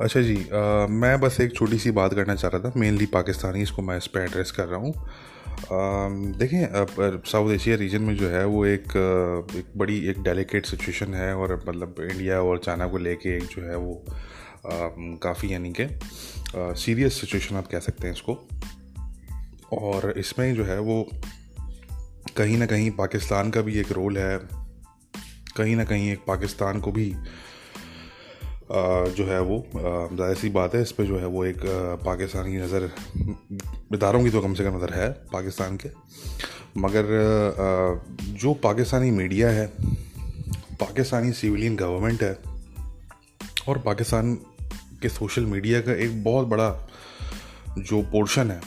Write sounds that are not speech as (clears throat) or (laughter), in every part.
अच्छा जी आ, मैं बस एक छोटी सी बात करना चाह रहा था मेनली पाकिस्तानी इसको मैं इस पर एड्रेस कर रहा हूँ। देखें साउथ एशिया रीजन में जो है वो एक एक बड़ी एक डेलिकेट सिचुएशन है और मतलब इंडिया और चाइना को लेके एक जो है वो काफ़ी यानी कि सीरियस सिचुएशन आप कह सकते हैं इसको। और इसमें जो है वो कहीं ना कहीं पाकिस्तान का भी एक रोल है कहीं ना कहीं एक पाकिस्तान को भी जो है वो ज़ाहिर सी बात है, इस पर जो है वो एक पाकिस्तान की नज़र, इदारों की तो कम से कम नज़र है पाकिस्तान के। मगर जो पाकिस्तानी मीडिया है, पाकिस्तानी सिविलियन गवर्नमेंट है, और पाकिस्तान के सोशल मीडिया का एक बहुत बड़ा जो पोर्शन है,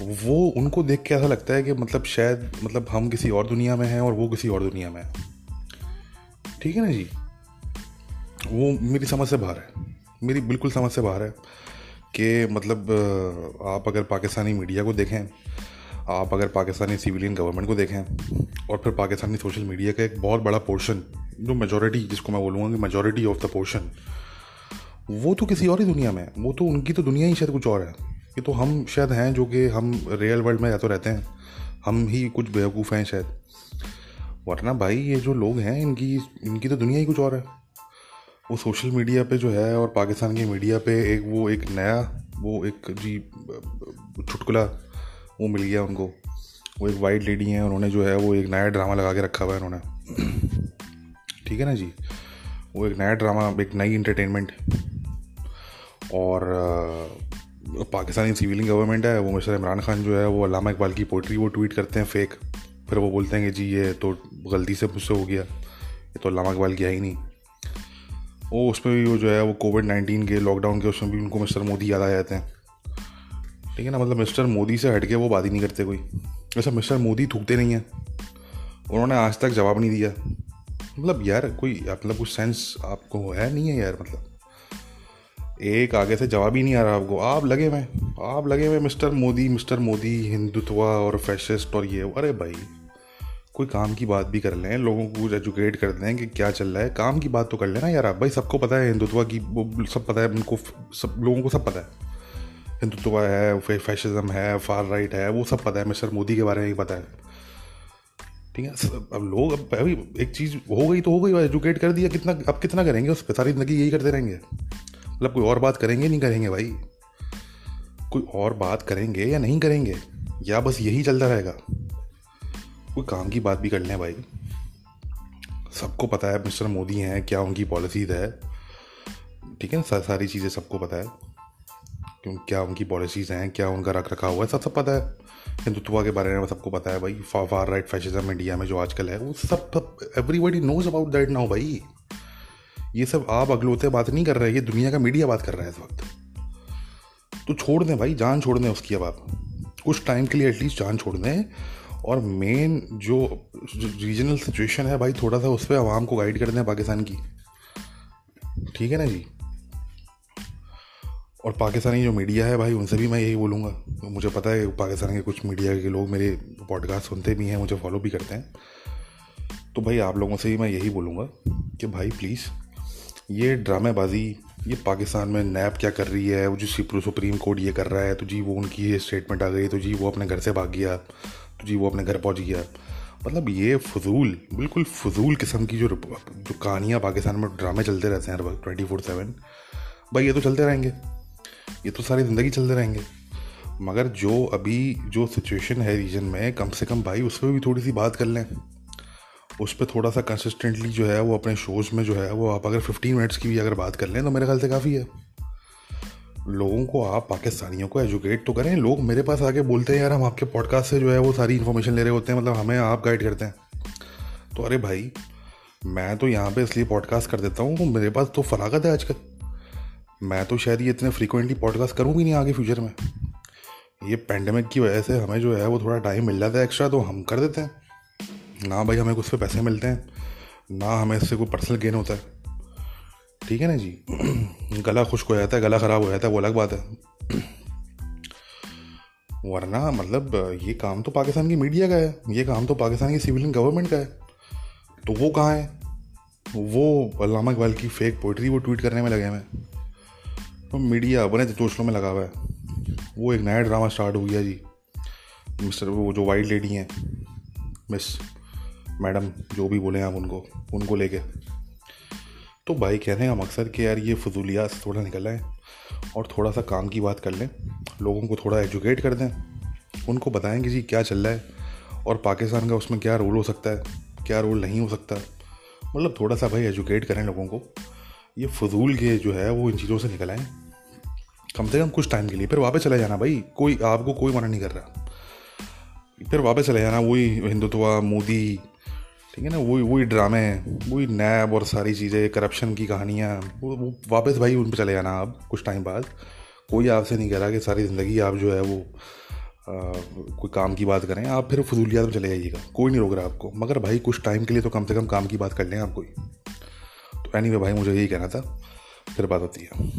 वो उनको देख के ऐसा लगता है कि मतलब शायद मतलब हम किसी और दुनिया में हैं और वो किसी और दुनिया में है। ठीक है ना जी? वो मेरी समझ से बाहर है। मेरी बिल्कुल समझ से बाहर है कि मतलब आप अगर पाकिस्तानी मीडिया को देखें, आप अगर पाकिस्तानी सिविलियन गवर्नमेंट को देखें, और फिर पाकिस्तानी सोशल मीडिया का एक बहुत बड़ा पोर्शन, जो मेजोरिटी जिसको मैं बोलूँगा कि मेजोरिटी ऑफ़ द पोर्शन वो तो किसी और ही दुनिया में वो तो उनकी तो दुनिया ही शायद कुछ और है। ये तो हम शायद हैं जो कि हम रियल वर्ल्ड में या तो रहते हैं। हम ही कुछ बेवकूफ़ हैं शायद। वरना भाई, ये जो लोग हैं, इनकी इनकी तो दुनिया ही कुछ और है। वो सोशल मीडिया पे जो है और पाकिस्तान की मीडिया पे एक वो एक नया, वो एक जी, चुटकुला वो मिल गया उनको। वो एक वाइट लेडी हैं, उन्होंने जो है वो एक नया ड्रामा लगा के रखा हुआ है उन्होंने। ठीक है ना जी? वो एक नया ड्रामा एक नई इंटरटेनमेंट और पाकिस्तानी सिविलिंग गवर्नमेंट है, वो मिस्टर इमरान खान जो है वो अलामा इकबाल की पोइट्री वो ट्वीट करते हैं फेक फिर वो बोलते हैं कि जी ये तो गलती से मुझसे हो गया, ये तो अलामा इकबाल किया ही नहीं। वो उसमें भी वो जो है, वो कोविड नाइन्टीन के लॉकडाउन के, उसमें भी उनको मिस्टर मोदी याद आ जाते हैं। ठीक है ना? मतलब मिस्टर मोदी से हट के वो बात ही नहीं करते कोई। वैसे मिस्टर मोदी थूकते नहीं हैं। उन्होंने आज तक जवाब नहीं दिया। मतलब यार, कोई मतलब कुछ सेंस आपको है नहीं है यार मतलब। एक आगे से जवाब ही नहीं आ रहा आपको। आप लगे हुए आप लगे हुए मिस्टर मोदी मिस्टर मोदी, हिंदुत्व और फैशिस्ट और ये। अरे भाई। कोई काम की बात भी कर लें, लोगों को कुछ एजुकेट कर दें कि क्या चल रहा है। काम की बात तो कर लेना यार भाई सबको पता है हिंदुत्व की, वो सब पता है उनको, सब लोगों को सब पता है। हिंदुत्व है फैशिज्म है फार राइट है, वो सब पता है, मिस्टर मोदी के बारे में ही पता है। ठीक है अब लोग, अब अभी एक चीज़ हो गई तो हो गई एजुकेट कर दिया, कितना, अब कितना करेंगे उस पर सारी ज़िंदगी यही करते रहेंगे। मतलब कोई और बात करेंगे, नहीं करेंगे भाई। कोई और बात करेंगे या नहीं करेंगे, या बस यही चलता रहेगा। कोई काम की बात भी कर लें भाई। सबको पता है, मिस्टर मोदी हैं, क्या उनकी पॉलिसीज़ है। ठीक है ना सारी चीज़ें सबको पता है। क्यों, क्या उनकी पॉलिसीज़ हैं, क्या उनका रख रखा हुआ है, सब सब पता है। हिंदुत्व के बारे में सबको पता है भाई फा फार राइट फैशिज्म इंडिया में जो आजकल है, वो सब सब everybody knows about that now भाई। ये सब आप अगलोते बात नहीं कर रहे, ये दुनिया का मीडिया बात कर रहा है इस वक्त। तो छोड़ दें भाई, जान छोड़ दें उसकी अब आप। कुछ टाइम के लिए एटलीस्ट जान छोड़ दें। और मेन जो रीजनल सिचुएशन है भाई, थोड़ा सा उस पर आवाम को गाइड कर दें पाकिस्तान की। ठीक है ना जी? और पाकिस्तानी जो मीडिया है भाई, उनसे भी मैं यही बोलूँगा। तो मुझे पता है पाकिस्तान के कुछ मीडिया के लोग मेरे पॉडकास्ट सुनते भी हैं, मुझे फॉलो भी करते हैं। तो भाई आप लोगों से भी मैं यही बोलूँगा कि भाई प्लीज़ ये ड्रामेबाजी, ये पाकिस्तान में नैब क्या कर रही है? वो जो सिप्रू, सुप्रीम कोर्ट ये कर रहा है तो जी वो उनकी ये स्टेटमेंट आ गई तो जी वो अपने घर से भाग गया तो जी वो अपने घर पहुँच गया। मतलब ये फजूल, बिल्कुल फजूल किस्म की जो जो कहानियाँ पाकिस्तान में ड्रामे चलते रहते हैं ट्वेंटी फोर सेवन भाई ये तो चलते रहेंगे, ये तो सारी ज़िंदगी चलते रहेंगे। मगर जो अभी जो सिचुएशन है रीजन में, कम से कम भाई उस पर भी थोड़ी सी बात कर लें। उस पर थोड़ा सा कंसिस्टेंटली जो है वो अपने शोज़ में जो है वो आप अगर फिफ्टीन मिनट्स की भी अगर बात कर लें तो मेरे ख्याल से काफ़ी है। लोगों को आप पाकिस्तानियों को एजुकेट तो करें। लोग मेरे पास आके बोलते हैं, यार, हम आपके पॉडकास्ट से जो है वो सारी इन्फॉर्मेशन ले रहे होते हैं मतलब हमें आप गाइड करते हैं। तो अरे भाई, मैं तो यहाँ पे इसलिए पॉडकास्ट कर देता हूँ मेरे पास तो फरागत है आजकल। मैं तो शायद ये इतने फ्रीक्वेंटली पॉडकास्ट करूँ भी नहीं आगे फ्यूचर में। ये पेंडेमिक की वजह से हमें जो है वो थोड़ा टाइम मिल जाता है एक्स्ट्रा तो हम कर देते हैं। ना भाई हमें कुछ पे पैसे मिलते हैं, ना हमें इससे कोई पर्सनल गेन होता है। ठीक है ना जी? (clears throat) गला खुश्क हो जाता है, गला ख़राब हो जाता है, वो अलग बात है। (clears throat) वरना मतलब ये काम तो पाकिस्तान की मीडिया का है, ये काम तो पाकिस्तान की सिविलियन गवर्नमेंट का है। तो वो कहाँ है? वो अलामा इकबाल की फेक पोइट्री वो ट्वीट करने में लगे हैं। तो मीडिया बने चोचलों में लगा हुआ है। वो एक नया ड्रामा स्टार्ट हो गया जी। मिस्टर, वो जो वाइट लेडी हैं मिस मैडम, जो भी बोले आप उनको उनको लेके। तो भाई कहने का मकसद कि यार ये फजूलियात थोड़ा निकल आए और थोड़ा सा काम की बात कर लें, लोगों को थोड़ा एजुकेट कर दें। उनको बताएँ कि जी क्या चल रहा है और पाकिस्तान का उसमें क्या रोल हो सकता है, क्या रोल नहीं हो सकता। मतलब थोड़ा सा भाई एजुकेट करें लोगों को। ये फजूल के जो है वो इन चीज़ों से निकल आए। कम से कम कुछ टाइम के लिए। फिर वापस चले जाना भाई। कोई, आपको कोई मना नहीं कर रहा। फिर वापस चले जाना, वही हिंदुत्व, मोदी ठीक है ना? वही वही ड्रामे वही नैब और सारी चीज़ें करप्शन की कहानियाँ वो, वो वापस भाई उन पर चले जाना आप कुछ टाइम बाद। कोई आपसे नहीं कह रहा कि सारी ज़िंदगी आप जो है वो आ, कोई काम की बात करें आप फिर फजूलियात में चले जाइएगा कोई नहीं रोक रहा आपको। मगर भाई कुछ टाइम के लिए तो कम से कम काम की बात कर लें आप कोई। तो एनी anyway, भाई मुझे यही कहना था फिर बात होती है।